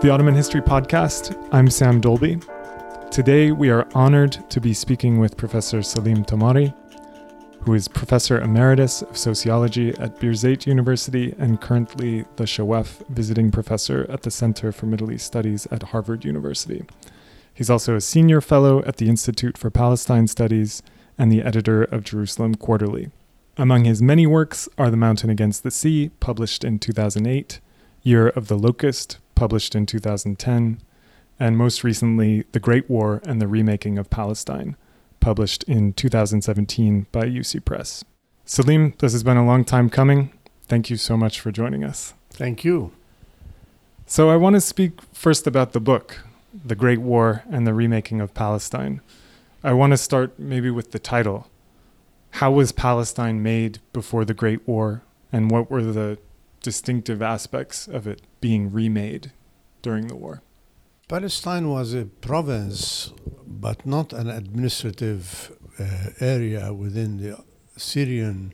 the Ottoman History Podcast. I'm Sam Dolbee. Today, we are honored to be speaking with Professor Salim Tamari, who is Professor Emeritus of Sociology at Birzeit University and currently the Shawwaf Visiting Professor at the Center for Middle East Studies at Harvard University. He's also a Senior Fellow at the Institute for Palestine Studies and the editor of Jerusalem Quarterly. Among his many works are The Mountain Against the Sea, published in 2008, Year of the Locust, published in 2010, and most recently, The Great War and the Remaking of Palestine, published in 2017 by UC Press. Salim, this has been a long time coming. Thank you so much for joining us. Thank you. So, I want to speak first about the book, The Great War and the Remaking of Palestine. I want to start maybe with the title. How was Palestine made before the Great War, and what were the distinctive aspects of it being remade during the war? Palestine was a province, but not an administrative uh, area within the Syrian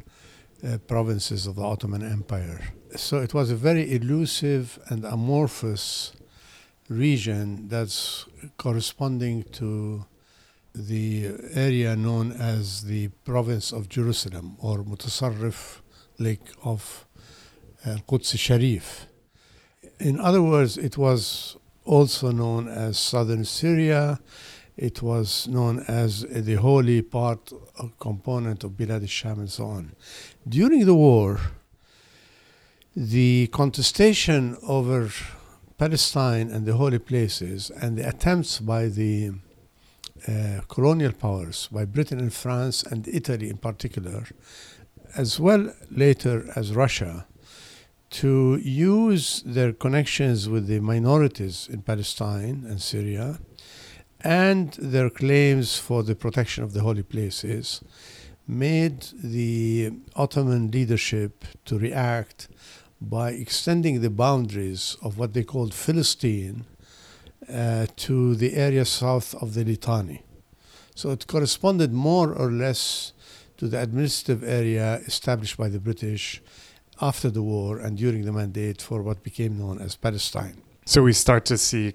uh, provinces of the Ottoman Empire. So it was a very elusive and amorphous region that's corresponding to the area known as the province of Jerusalem or Mutasarrif Lake of Quds Sharif. In other words, it was also known as southern Syria. It was known as the holy part or component of Bilad al-Sham and so on. During the war, the contestation over Palestine and the holy places and the attempts by the uh, colonial powers, by Britain and France and Italy in particular, as well later as Russia, to use their connections with the minorities in Palestine and Syria and their claims for the protection of the holy places made the Ottoman leadership to react by extending the boundaries of what they called Philistine uh, to the area south of the Litani. So it corresponded more or less to the administrative area established by the British after the war and during the mandate for what became known as Palestine. So we start to see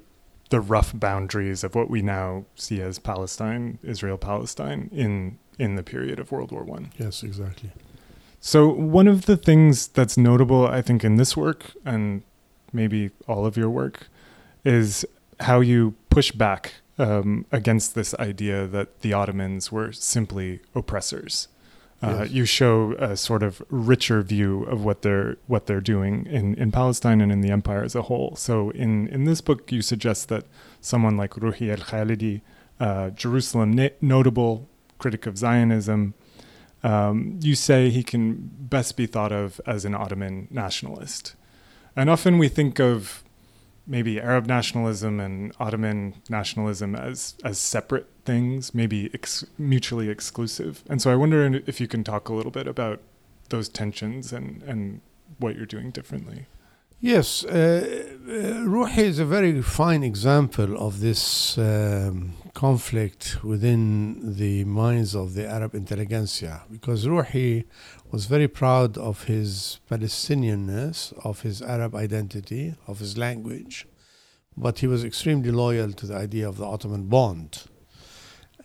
the rough boundaries of what we now see as Palestine, Israel Palestine, in in the period of World War One. Yes, exactly. So one of the things that's notable, I think, in this work and maybe all of your work, is how you push back um, against this idea that the Ottomans were simply oppressors uh, yes. You show a sort of richer view of what they're what they're doing in, in Palestine and in the empire as a whole. So in, in this book, you suggest that someone like Ruhi al Khalidi, uh, Jerusalem na- notable critic of Zionism, um, you say he can best be thought of as an Ottoman nationalist. And often we think of maybe Arab nationalism and Ottoman nationalism as as separate things, maybe ex- mutually exclusive. And so I wonder if you can talk a little bit about those tensions and and what you're doing differently. Yes, uh, uh, Ruhi is a very fine example of this um, conflict within the minds of the Arab intelligentsia because Ruhi was very proud of his Palestinianness, of his Arab identity, of his language, but he was extremely loyal to the idea of the Ottoman bond.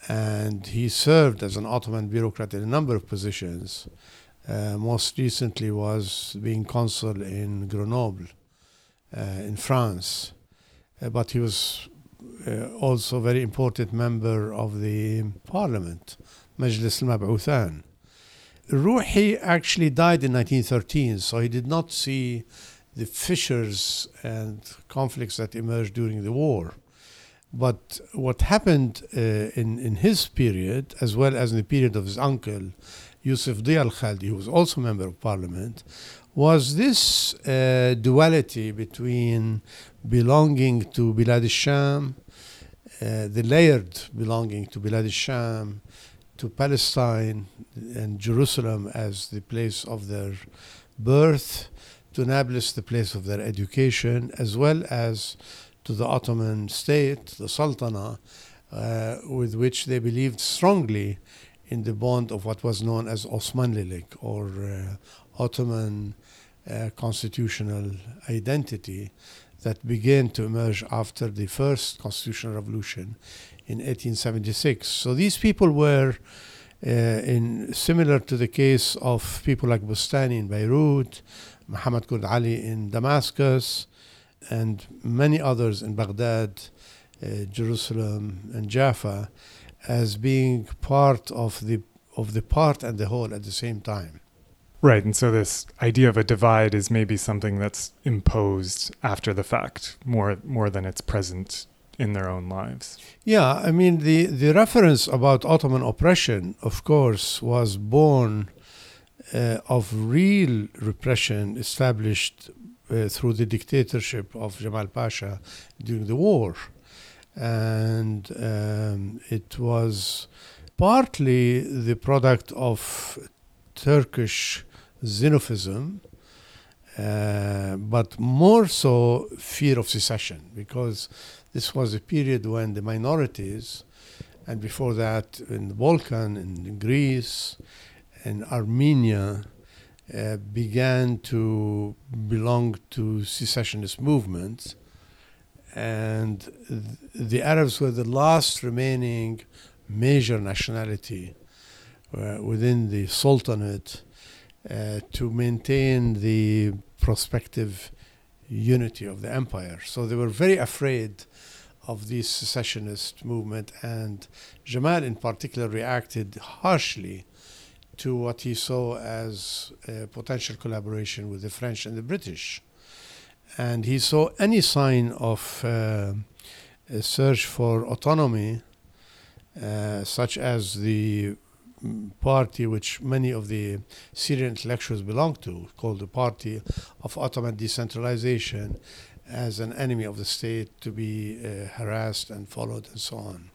And he served as an Ottoman bureaucrat in a number of positions. Uh, most recently was being consul in Grenoble, uh, in France. Uh, but he was uh, also a very important member of the parliament, Majlis al-Mab'uthan. Ruhi actually died in 1913, so he did not see the fissures and conflicts that emerged during the war. But what happened uh, in, in his period, as well as in the period of his uncle, Yusuf Dia al Khalidi, who was also a member of parliament, was this uh, duality between belonging to Bilad al-Sham, uh, the layered belonging to Bilad al-Sham, to Palestine and Jerusalem as the place of their birth, to Nablus, the place of their education, as well as to the Ottoman state, the Sultanate, uh, with which they believed strongly in the bond of what was known as Osmanlilik or uh, Ottoman uh, constitutional identity that began to emerge after the first constitutional revolution in 1876. So these people were uh, in similar to the case of people like Bustani in Beirut, Muhammad Kurd Ali in Damascus, and many others in Baghdad, uh, Jerusalem, and Jaffa, as being part of the of the part and the whole at the same time. Right, and so this idea of a divide is maybe something that's imposed after the fact more more than it's present in their own lives. Yeah, I mean the the reference about Ottoman oppression, of course, was born uh, of real repression established uh, through the dictatorship of Jamal Pasha during the war, and um, it was partly the product of Turkish xenophism, uh, but more so fear of secession, because this was a period when the minorities, and before that in the Balkan, in Greece, and Armenia, uh, began to belong to secessionist movements. And th- the Arabs were the last remaining major nationality uh, within the Sultanate uh, to maintain the prospective unity of the empire. So they were very afraid of this secessionist movement, and Jamal in particular reacted harshly to what he saw as potential collaboration with the French and the British. And he saw any sign of uh, a search for autonomy, uh, such as the party which many of the Syrian intellectuals belong to, called the Party of Ottoman Decentralization, as an enemy of the state to be uh, harassed and followed and so on.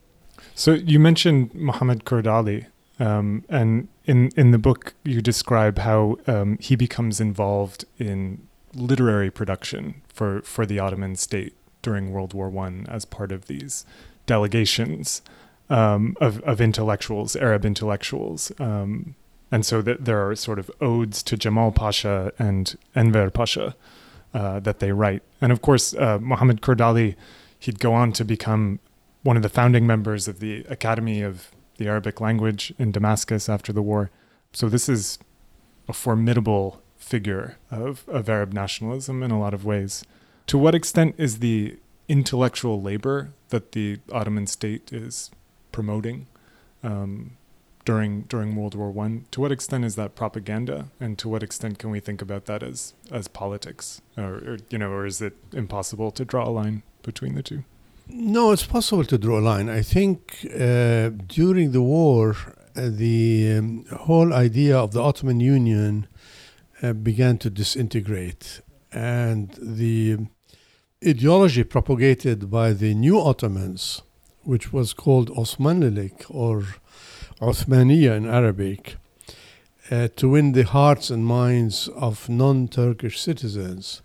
So you mentioned Muhammad Kurd Ali, um, and in in the book you describe how um, he becomes involved in literary production for for the Ottoman state during World War One as part of these delegations um, of, of intellectuals, Arab intellectuals. Um, and so that there are sort of odes to Jamal Pasha and Enver Pasha uh, that they write. And of course, uh, Kurd Ali, he'd go on to become one of the founding members of the Academy of the Arabic Language in Damascus after the war. So this is a formidable figure of, of Arab nationalism in a lot of ways. To what extent is the intellectual labor that the Ottoman state is promoting um, during during World War One. To what extent is that propaganda, and to what extent can we think about that as as politics, or, or you know, or is it impossible to draw a line between the two? No, it's possible to draw a line. I think uh, during the war, uh, the um, whole idea of the Ottoman Union uh, began to disintegrate, and the ideology propagated by the new Ottomans which was called Osmanlilik or Uthmaniya in Arabic, uh, to win the hearts and minds of non Turkish citizens,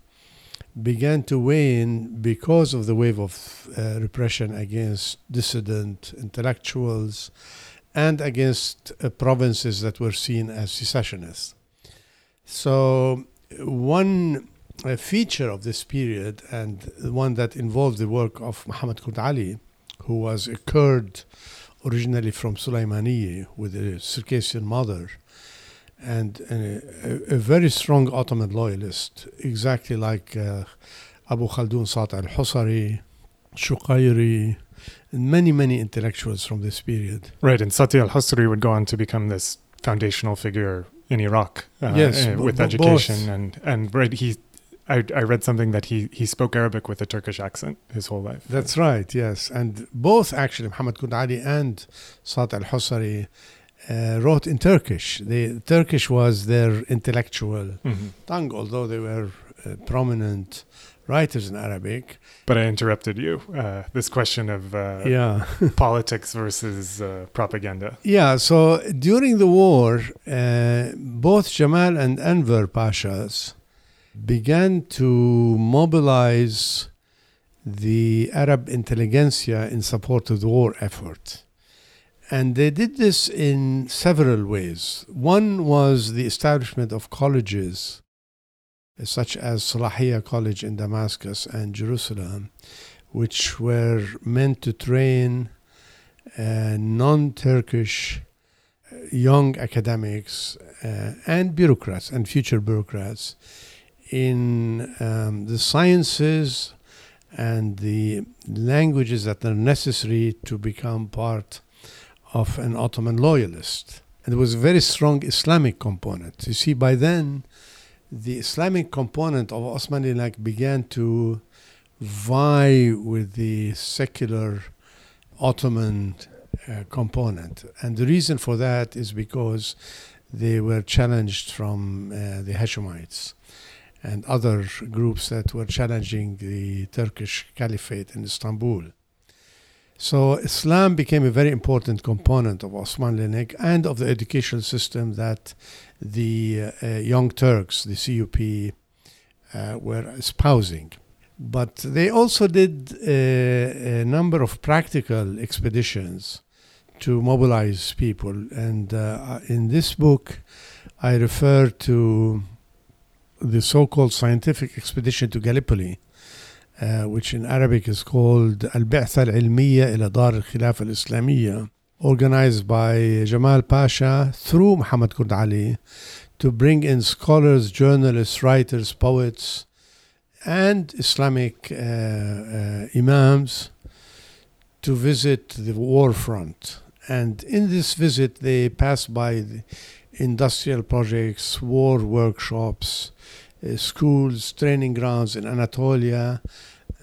began to wane because of the wave of uh, repression against dissident intellectuals and against uh, provinces that were seen as secessionists. So, one feature of this period, and one that involved the work of Muhammad Kurd Ali, who was a Kurd originally from Sulaimaniye with a Circassian mother and a, a, very strong Ottoman loyalist, exactly like uh, Abu Khaldun Sati al Husari, Shuqayri, and many, many intellectuals from this period. Right, and Sati al Husari would go on to become this foundational figure in Iraq uh, yes, uh, with education both. and and right he I, I read something that he, he spoke Arabic with a Turkish accent his whole life. That's right, yes. And both actually, Muhammad Kurd Ali and Sati al Husari, uh, wrote in Turkish. The Turkish was their intellectual mm-hmm. tongue, although they were uh, prominent writers in Arabic. But I interrupted you. Uh, this question of uh, yeah. politics versus uh, propaganda. Yeah, so during the war, uh, both Jamal and Enver Pashas began to mobilize the Arab intelligentsia in support of the war effort. And they did this in several ways. One was the establishment of colleges such as Salahiyah College in Damascus and Jerusalem, which were meant to train uh, non Turkish uh, young academics uh, and bureaucrats and future bureaucrats in um, the sciences and the languages that are necessary to become part of an Ottoman loyalist. And there was a very strong Islamic component. You see, by then, the Islamic component of Osmanlilik began to vie with the secular Ottoman uh, component. And the reason for that is because they were challenged from uh, the Hashemites and other groups that were challenging the Turkish Caliphate in Istanbul. So Islam became a very important component of Osman Osmanli and of the educational system that the uh, young Turks, the CUP, uh, were espousing. But they also did a, a, number of practical expeditions to mobilize people. And uh, in this book, I refer to the so called scientific expedition to Gallipoli, uh, which in Arabic is called Al-Bi'tha al-Ilmiya ila Dar al-Khilafa al-Islamiyya organized by Jamal Pasha through Muhammad Kurd Ali to bring in scholars, journalists, writers, poets, and Islamic uh, uh, imams to visit the war front. And in this visit, they passed by industrial projects, war workshops, uh, schools, training grounds in Anatolia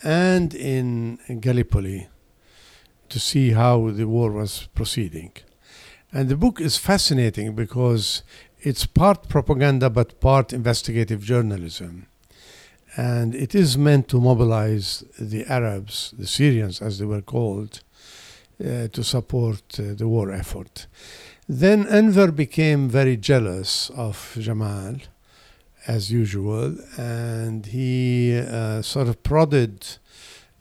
and in Gallipoli to see how the war was proceeding. And the book is fascinating because it's part propaganda but part investigative journalism. And it is meant to mobilize the Arabs, the Syrians as they were called, uh, to support uh, the war effort. Then Enver became very jealous of Jamal, as usual, and he uh, sort of prodded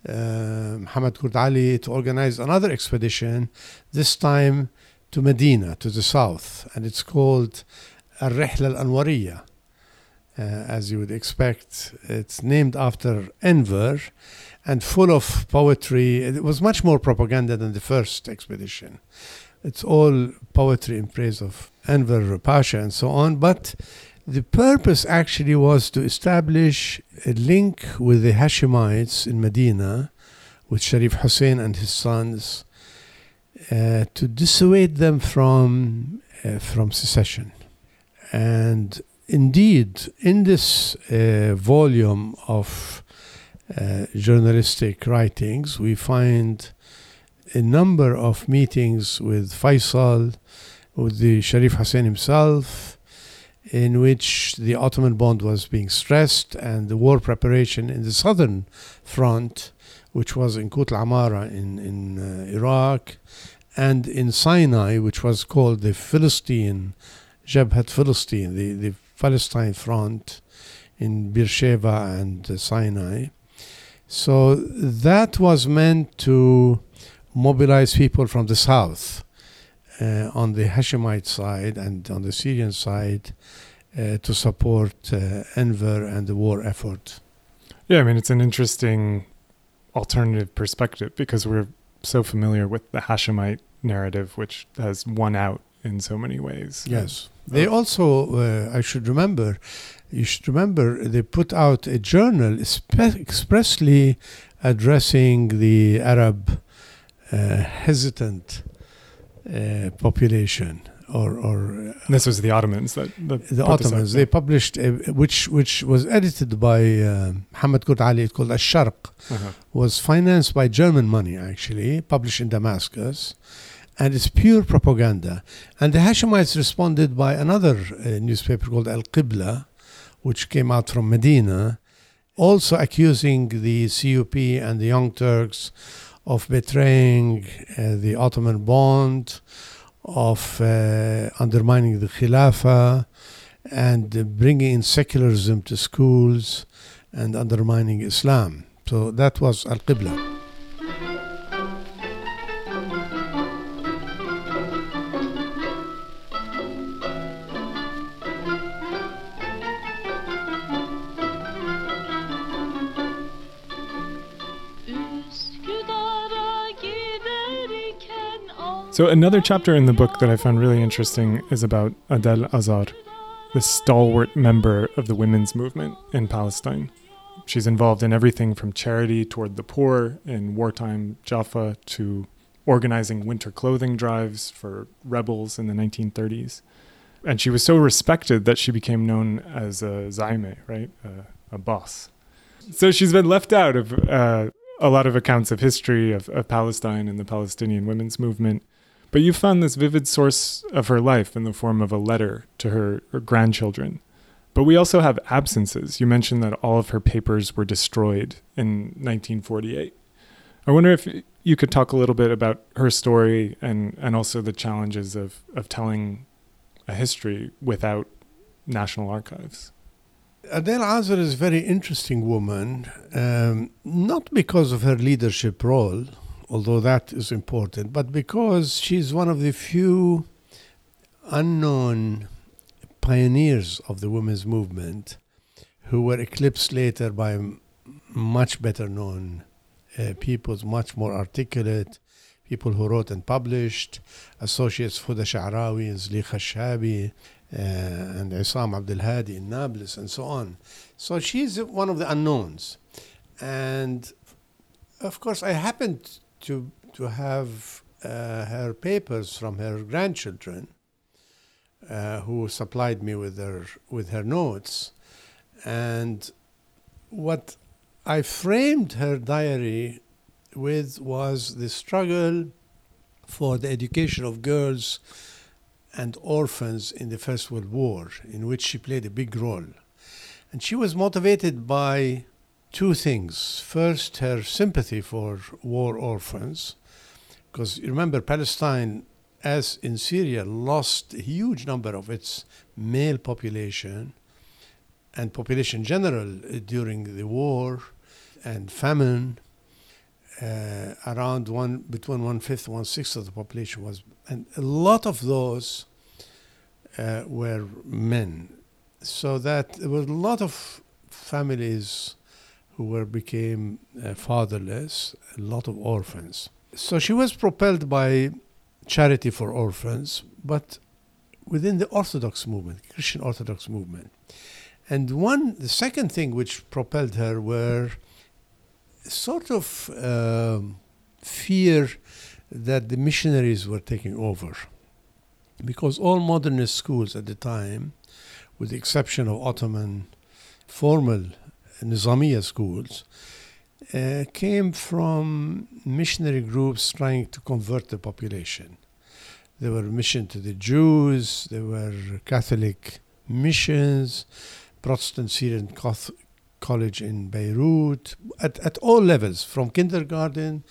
uh, Muhammad Kurd Ali to organize another expedition, this time to Medina, to the south, and it's called Al-Rihla al-Anwariya. Uh, as you would expect, it's named after Enver and full of poetry. It was much more propaganda than the first expedition. It's all poetry in praise of Enver Pasha and so on, but the purpose actually was to establish a link with the Hashemites in Medina, with Sharif Hussein and his sons, uh, to dissuade them from uh, from secession. And indeed, in this uh, volume of uh, journalistic writings, we find a number of meetings with Faisal, with the Sharif Hussein himself, in which the Ottoman bond was being stressed and the war preparation in the southern front, which was in Kut al-Amara in, in uh, Iraq, and in Sinai, which was called the Philistine, Jabhat Philistine, the, the Palestine front in Beersheba and uh, Sinai. So that was meant to mobilize people from the south uh, on the Hashemite side and on the Syrian side uh, to support uh, Enver and the war effort. Yeah, I mean, it's an interesting alternative perspective because we're so familiar with the Hashemite narrative, which has won out in so many ways. Yes. They also, uh, I should remember, you should remember, they put out a journal expressly addressing the Arab uh, hesitant uh, population or, or uh, this was the Ottomans that, that the Ottomans they published a, which which was edited by uh, Muhammad Kurd Ali called Al-Sharq uh-huh. was financed by German money actually published in Damascus and it's pure propaganda and the Hashemites responded by another uh, newspaper called Al-Qibla which came out from Medina also accusing the CUP and the Young Turks of betraying uh, the Ottoman bond of uh, undermining the Khilafah and bringing in secularism to schools and undermining Islam. So that was Al Qibla. So, another chapter in the book that I found really interesting is about Adel Azar, the stalwart member of the women's movement in Palestine. She's involved in everything from charity toward the poor in wartime Jaffa to organizing winter clothing drives for rebels in the 1930s. And she was so respected that she became known as a zaime, right? A, a boss. So she's been left out of uh, a lot of accounts of history of, of Palestine and the Palestinian women's movement. But you found this vivid source of her life in the form of a letter to her, her grandchildren. But we also have absences. You mentioned that all of her papers were destroyed in 1948. I wonder if you could talk a little bit about her story and, and also the challenges of, of telling a history without national archives. Adel Azar is a very interesting woman, um, not because of her leadership role, although that is important, but because she's one of the few unknown pioneers of the women's movement who were eclipsed later by much better known uh, people, much more articulate, people who wrote and published, associates Huda Sha'rawi and Zliha Shabi, uh, and Isam Abdul Hadi in Nablus, and so on. So she's one of the unknowns. And of course, I happened to, to have uh, her papers from her grandchildren, uh, who supplied me with her, with her notes. And what I framed her diary with was the struggle for the education of girls and orphans in the First World War, in which she played a big role. And she was motivated by two things. First, her sympathy for war orphans, because remember, Palestine, as in Syria, lost a huge number of its male population and population general during the war and famine, uh, around one between one fifth one sixth of the population was, and a lot of those uh, were men. So that there were a lot of families who were became uh, fatherless, a lot of orphans. So she was propelled by charity for orphans, but within the Orthodox movement, Christian Orthodox movement. And one, the second thing which propelled her were sort of um, fear that the missionaries were taking over. Because all modernist schools at the time, with the exception of Ottoman formal Nizamiya schools, uh, came from missionary groups trying to convert the population. There were missions to the Jews, there were Catholic missions, Protestant Syrian college in Beirut, at, at all levels, from kindergarten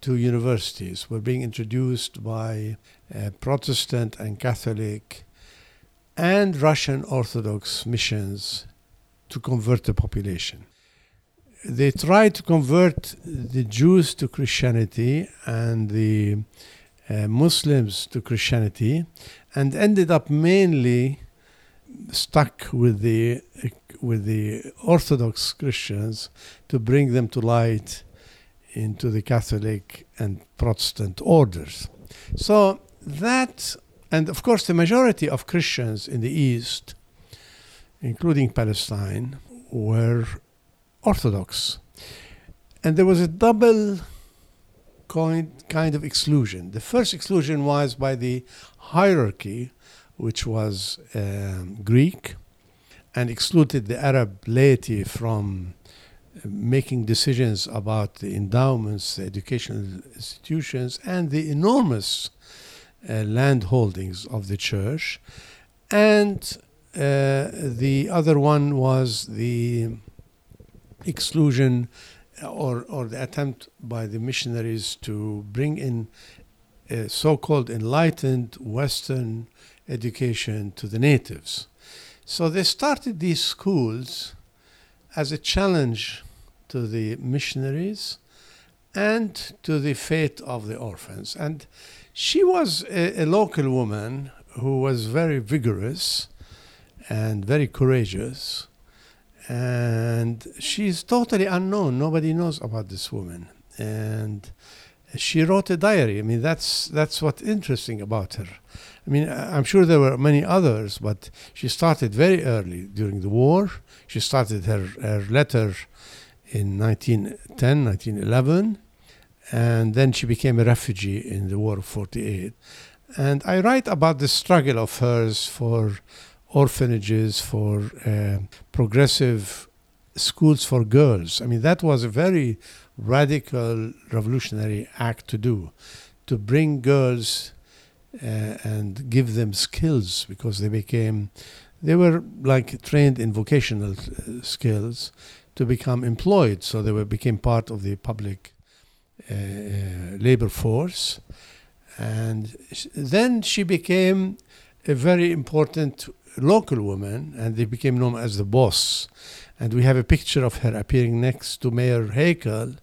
to universities, were being introduced by uh, Protestant and Catholic and Russian Orthodox missions to convert the population. They tried to convert the Jews to Christianity and the uh, Muslims to Christianity and ended up mainly stuck with the with the Orthodox Christians to bring them to light into the Catholic and Protestant orders. So that, and of course, the majority of Christians in the East, including Palestine, were Orthodox. And there was a double kind of exclusion. The first exclusion was by the hierarchy, which was um, Greek, and excluded the Arab laity from uh, making decisions about the endowments, the educational institutions, and the enormous uh, land holdings of the church. And uh, the other one was the exclusion or, or the attempt by the missionaries to bring in so called enlightened Western education to the natives. So they started these schools as a challenge to the missionaries and to the fate of the orphans. And she was a, a local woman who was very vigorous and very courageous. And she's totally unknown. Nobody knows about this woman. And she wrote a diary. I mean, that's that's what's interesting about her. I mean, I'm sure there were many others, but she started very early during the war. She started her, her letter in 1910, 1911, and then she became a refugee in the War of 48. And I write about the struggle of hers for orphanages, for uh, progressive schools for girls. I mean, that was a very radical, revolutionary act to do, to bring girls uh, and give them skills because they became, they were like trained in vocational uh, skills to become employed. So they were, became part of the public uh, uh labor force. And then she became a very important local woman, and they became known as the boss. And we have a picture of her appearing next to Mayor Haykal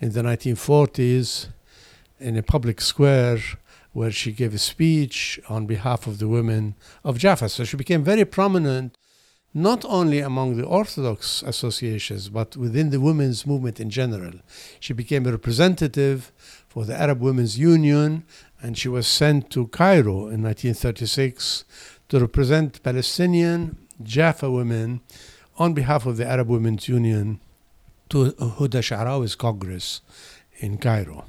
in the 1940s in a public square where she gave a speech on behalf of the women of Jaffa. So she became very prominent not only among the Orthodox associations, but within the women's movement in general. She became a representative for the Arab Women's Union, and she was sent to Cairo in 1936 to represent Palestinian Jaffa women on behalf of the Arab Women's Union to Huda Sha'rawi's Congress in Cairo.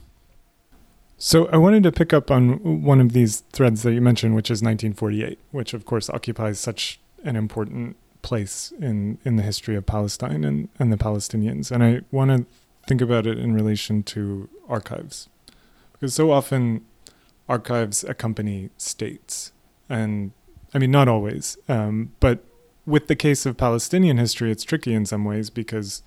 So I wanted to pick up on one of these threads that you mentioned, which is 1948, which of course occupies such an important place in, in the history of Palestine and, and the Palestinians. And I want to think about it in relation to archives. Because so often archives accompany states. And I mean, not always, um, but with the case of Palestinian history, it's tricky in some ways because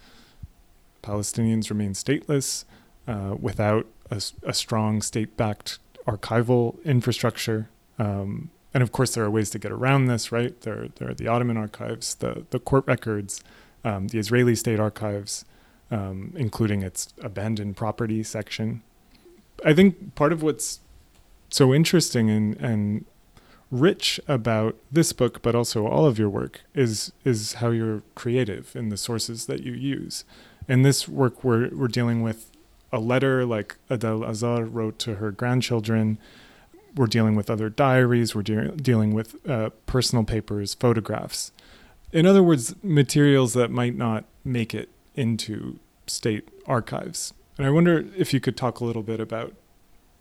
Palestinians remain stateless uh, without a, a strong state backed archival infrastructure. Um, and of course, there are ways to get around this, right? There, there are the Ottoman archives, the, the court records, um, the Israeli state archives, um, including its abandoned property section. I think part of what's so interesting and, and rich about this book, but also all of your work, is is how you're creative in the sources that you use. In this work, we're we're dealing with a letter like Adel Azar wrote to her grandchildren. We're dealing with other diaries. We're de- dealing with uh, personal papers, photographs. In other words, materials that might not make it into state archives. And I wonder if you could talk a little bit about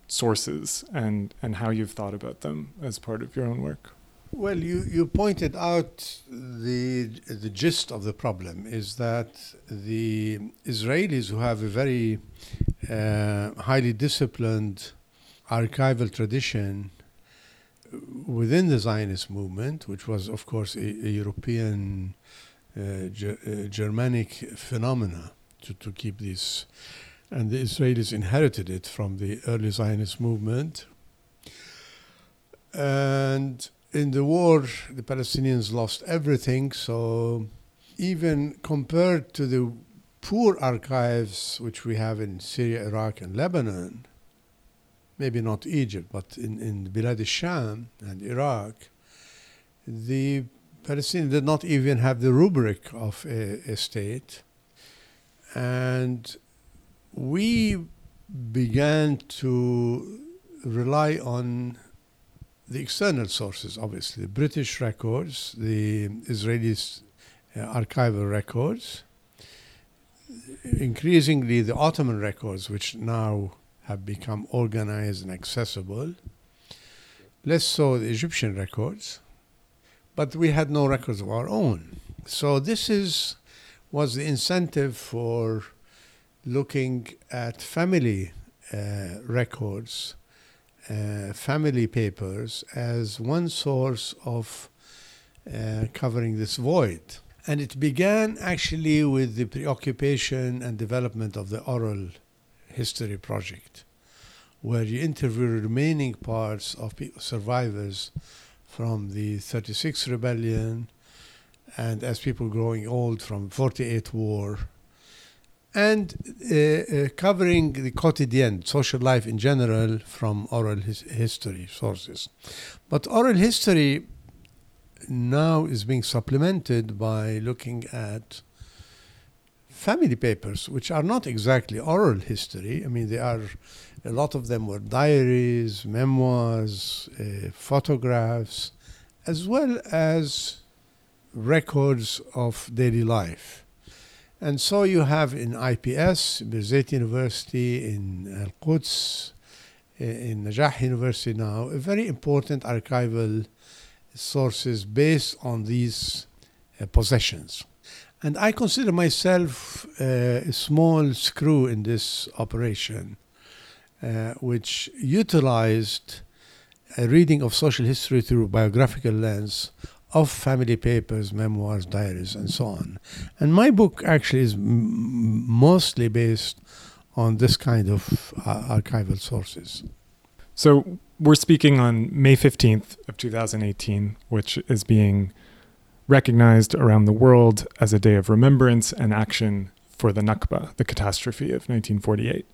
sources and, and how you've thought about them as part of your own work. Well, you, you pointed out the, the gist of the problem is that the Israelis, who have a very uh, highly disciplined archival tradition within the Zionist movement, which was, of course, a, a European, uh, G- uh, Germanic phenomena to, to keep these and the Israelis inherited it from the early Zionist movement. And in the war, the Palestinians lost everything, so even compared to the poor archives which we have in Syria, Iraq, and Lebanon, maybe not Egypt, but in, in Bilad al-Sham and Iraq, the Palestinians did not even have the rubric of a, a state. And we began to rely on the external sources, obviously, British records, the Israeli uh, archival records, increasingly the Ottoman records, which now have become organized and accessible, less so the Egyptian records, but we had no records of our own. So this is was the incentive for looking at family uh, records, uh, family papers, as one source of uh, covering this void. And it began actually with the preoccupation and development of the oral history project, where you interview remaining parts of survivors from the 36 rebellion and as people growing old from 48 war and uh, uh, covering the quotidien, social life in general, from oral his history sources. But oral history now is being supplemented by looking at family papers, which are not exactly oral history. I mean, they are A lot of them were diaries, memoirs, uh, photographs, as well as records of daily life. And so you have in IPS, Birzeit University, in Al Quds, in Najah University now, a very important archival sources based on these uh, possessions. And I consider myself uh, a small screw in this operation, uh, which utilized a reading of social history through biographical lens of family papers, memoirs, diaries, and so on. And my book actually is m- mostly based on this kind of uh, archival sources. So we're speaking on May 15th of 2018, which is being recognized around the world as a day of remembrance and action for the Nakba, the catastrophe of 1948.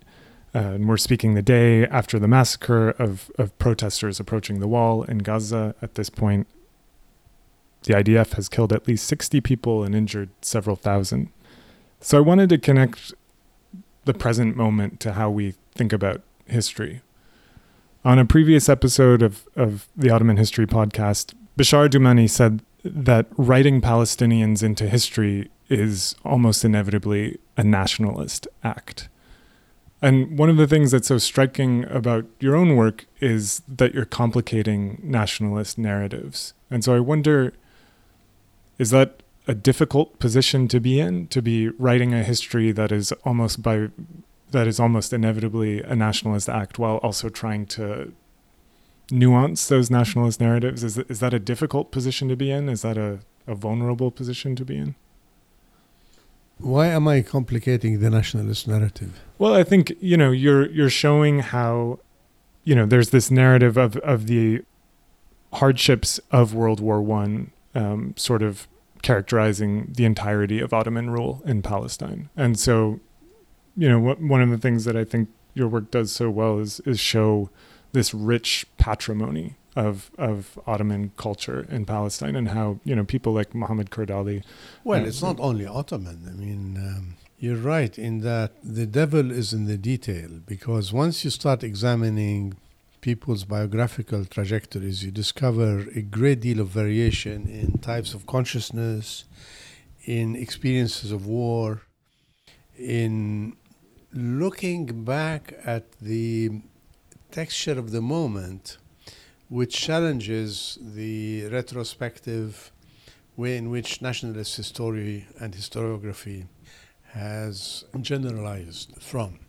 Uh, and we're speaking the day after the massacre of, of protesters approaching the wall in Gaza. At this point, the IDF has killed at least 60 people and injured several thousand. So I wanted to connect the present moment to how we think about history. On a previous episode of, of the Ottoman History podcast, Beshara Doumani said that writing Palestinians into history is almost inevitably a nationalist act. And one of the things that's so striking about your own work is that you're complicating nationalist narratives. And so I wonder is that a difficult position to be in to be writing a history that is almost by that is almost inevitably a nationalist act while also trying to nuance those nationalist narratives? Is is that a difficult position to be in? Is that a, a vulnerable position to be in? Why am i complicating the nationalist narrative? Well i think you know you're you're showing how you know there's this narrative of of the hardships of world war 1 um, sort of characterizing the entirety of Ottoman rule in Palestine. And so, you know, what, one of the things that I think your work does so well is is show this rich patrimony of of Ottoman culture in Palestine and how you know people like Muhammad Kurd Ali. Well, uh, it's not only Ottoman. I mean. Um, you're right in that the devil is in the detail because once you start examining people's biographical trajectories, you discover a great deal of variation in types of consciousness, in experiences of war, in looking back at the texture of the moment, which challenges the retrospective way in which nationalist history and historiography has generalized from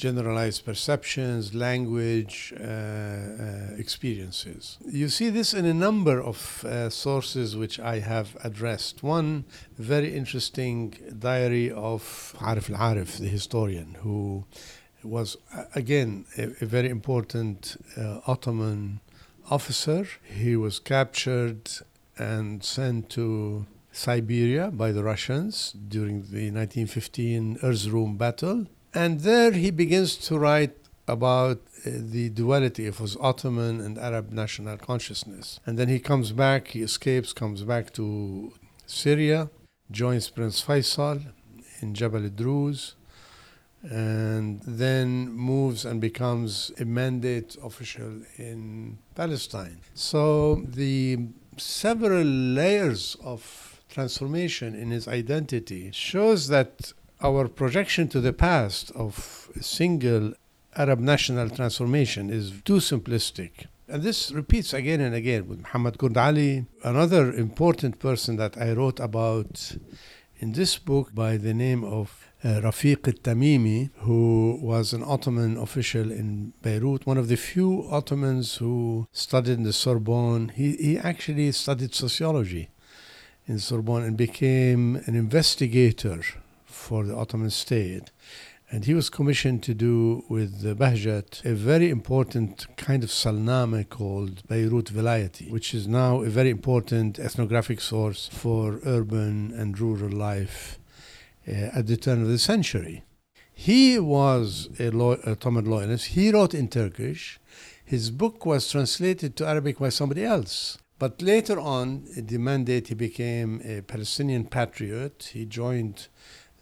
generalized perceptions, language, uh, uh, experiences. You see this in a number of uh, sources which I have addressed. One very interesting diary of Arif al Arif, the historian, who was, uh, again, a, a very important uh, Ottoman officer. He was captured and sent to Siberia by the Russians during the 1915 Erzurum battle and there he begins to write about uh, the duality of his Ottoman and Arab national consciousness. And then he comes back, he escapes, comes back to Syria, joins Prince Faisal in Jabal Druze, and then moves and becomes a mandate official in Palestine. So the several layers of transformation in his identity shows that our projection to the past of a single Arab national transformation is too simplistic. And this repeats again and again with Muhammad Kurd Ali, another important person that I wrote about in this book by the name of uh, Rafiq al-Tamimi, who was an Ottoman official in Beirut, one of the few Ottomans who studied in the Sorbonne. He, he actually studied sociology in Sorbonne and became an investigator for the Ottoman state. And he was commissioned to do with the Bahjat a very important kind of salname called Beirut Vilayati, which is now a very important ethnographic source for urban and rural life uh, at the turn of the century. He was a law- Ottoman loyalist. He wrote in Turkish. His book was translated to Arabic by somebody else. But later on, the mandate, he became a Palestinian patriot. He joined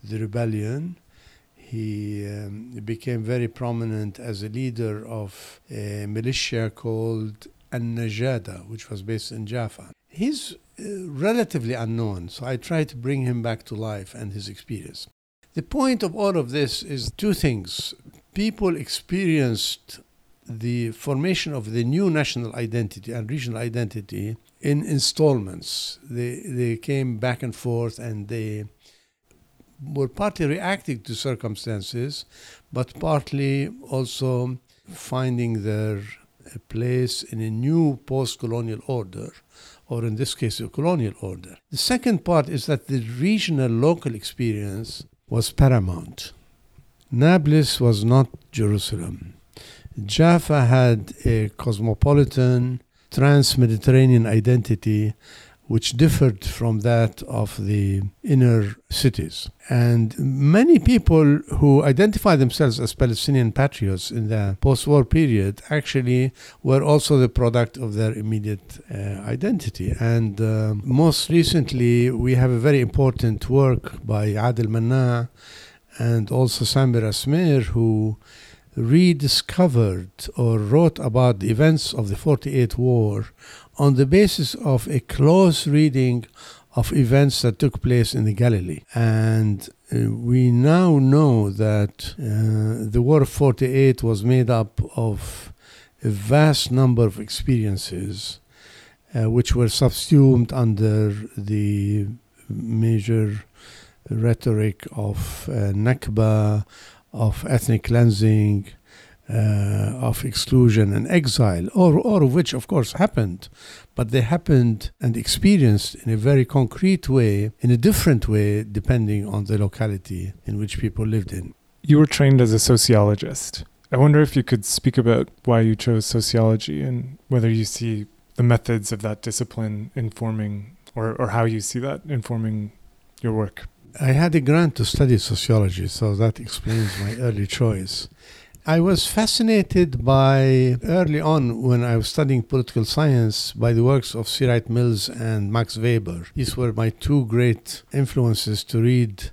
the rebellion. he um, became very prominent as a leader of a militia called An-Najada, which was based in Jaffa. He's uh, relatively unknown, so I try to bring him back to life and his experience. The point of all of this is two things. People experienced the formation of the new national identity and regional identity in installments. They, they came back and forth and they were partly reacting to circumstances, but partly also finding their place in a new post colonial order, or in this case, a colonial order. The second part is that the regional local experience was paramount. Nablus was not Jerusalem. Jaffa had a cosmopolitan, trans Mediterranean identity which differed from that of the inner cities. And many people who identify themselves as Palestinian patriots in the post war period actually were also the product of their immediate uh, identity. And uh, most recently, we have a very important work by Adel Manna and also Samir Asmir, who rediscovered or wrote about the events of the 48 war on the basis of a close reading of events that took place in the Galilee. And uh, we now know that uh, the War of 48 was made up of a vast number of experiences uh, which were subsumed under the major rhetoric of uh, Nakba, of ethnic cleansing, Uh, of exclusion and exile, or, all of which, of course, happened, but they happened and experienced in a very concrete way, in a different way, depending on the locality in which people lived in. You were trained as a sociologist. I wonder if you could speak about why you chose sociology and whether you see the methods of that discipline informing, or, or how you see that informing your work. I had a grant to study sociology, so that explains my early choice. I was fascinated by early on when I was studying political science by the works of. Wright Mills and Max Weber. These were my two great influences to read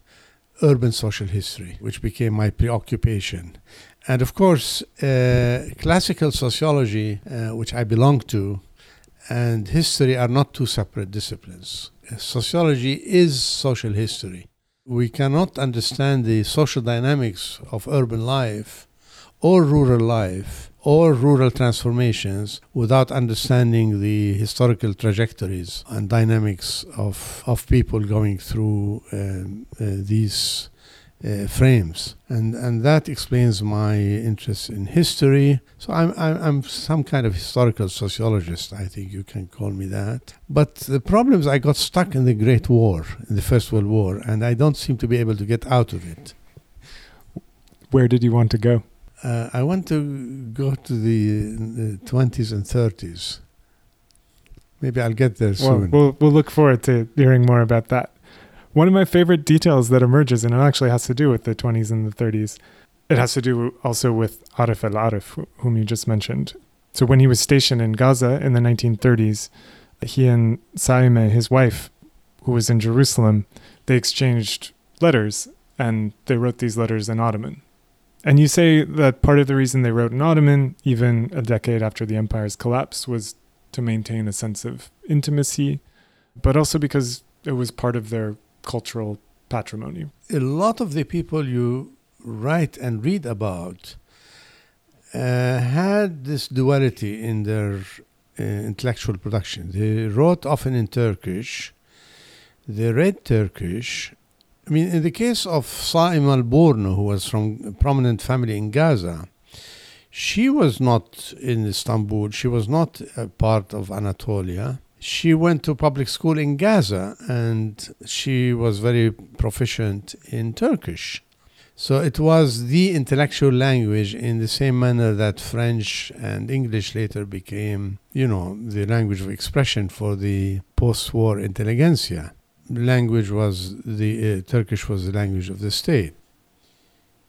urban social history, which became my preoccupation. And of course, uh, classical sociology, uh, which I belong to, and history are not two separate disciplines. Sociology is social history. We cannot understand the social dynamics of urban life or rural life or rural transformations without understanding the historical trajectories and dynamics of, of people going through um, uh, these uh, frames. And, and that explains my interest in history. So I'm, I'm, I'm some kind of historical sociologist, I think you can call me that. But the problem is I got stuck in the Great War, in the First World War, and I don't seem to be able to get out of it. Where did you want to go? Uh, I want to go to the, 20s and 30s. Maybe I'll get there soon. Well, we'll, we'll look forward to hearing more about that. One of my favorite details that emerges, and it actually has to do with the 20s and the 30s, it has to do also with Arif al Arif, whom you just mentioned. So when he was stationed in Gaza in the 1930s, he and Saime, his wife, who was in Jerusalem, they exchanged letters and they wrote these letters in Ottoman. And you say that part of the reason they wrote in Ottoman, even a decade after the empire's collapse, was to maintain a sense of intimacy, but also because it was part of their cultural patrimony. A lot of the people you write and read about uh, had this duality in their uh, intellectual production. They wrote often in Turkish, they read Turkish, I mean, in the case of Saim al Borno, who was from a prominent family in Gaza, she was not in Istanbul, she was not a part of Anatolia. She went to public school in Gaza and she was very proficient in Turkish. So it was the intellectual language in the same manner that French and English later became, you know, the language of expression for the post war intelligentsia language was the uh, Turkish was the language of the state.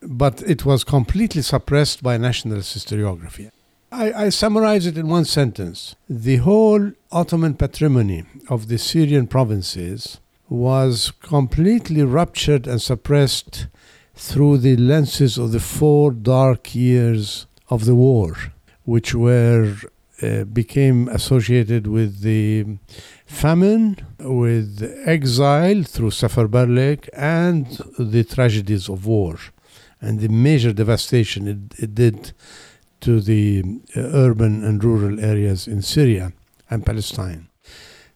But it was completely suppressed by nationalist historiography. I, I summarize it in one sentence. The whole Ottoman patrimony of the Syrian provinces was completely ruptured and suppressed through the lenses of the four dark years of the war, which were uh, became associated with the famine, with exile through Safarbarlik, and the tragedies of war, and the major devastation it, it did to the uh, urban and rural areas in Syria and Palestine.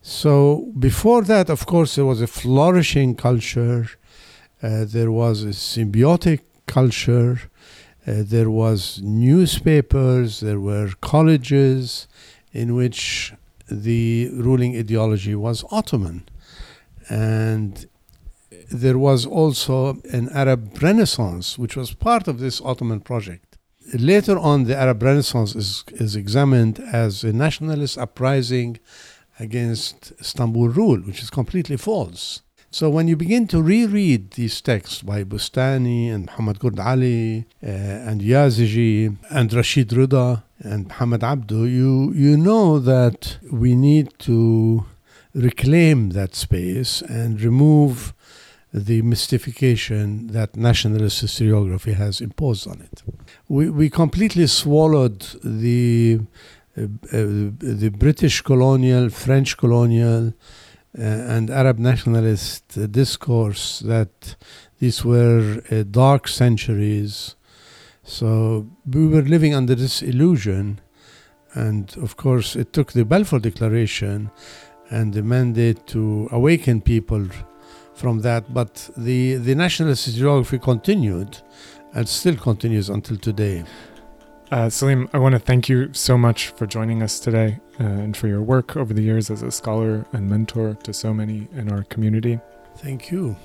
So before that, of course, there was a flourishing culture. Uh, there was a symbiotic culture. Uh, there was newspapers. There were colleges in which the ruling ideology was Ottoman, and there was also an Arab Renaissance, which was part of this Ottoman project. Later on, the Arab Renaissance is, is examined as a nationalist uprising against Istanbul rule, which is completely false. So when you begin to reread these texts by Bustani and Muhammad Kurd Ali uh, and Yazigi and Rashid Rida and Muhammad Abdu, you, you know that we need to reclaim that space and remove the mystification that nationalist historiography has imposed on it. We, we completely swallowed the uh, uh, the British colonial, French colonial, Uh, and Arab nationalist discourse that these were uh, dark centuries. So we were living under this illusion. And of course, it took the Balfour Declaration and the mandate to awaken people from that. But the, the nationalist historiography continued and still continues until today. Uh, Salim, I want to thank you so much for joining us today uh, and for your work over the years as a scholar and mentor to so many in our community. Thank you.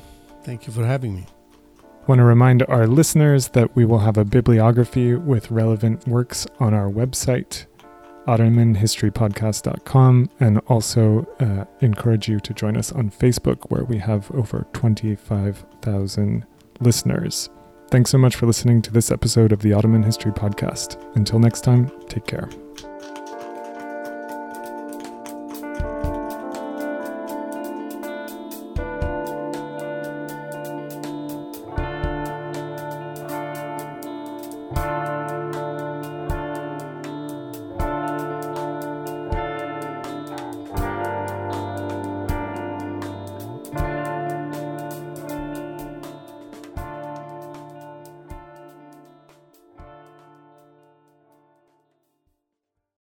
Thank you for having me. I want to remind our listeners that we will have a bibliography with relevant works on our website, OttomanHistoryPodcast.com, and also uh, encourage you to join us on Facebook, where we have over 25,000 listeners. Thanks so much for listening to this episode of the Ottoman History Podcast. Until next time, take care.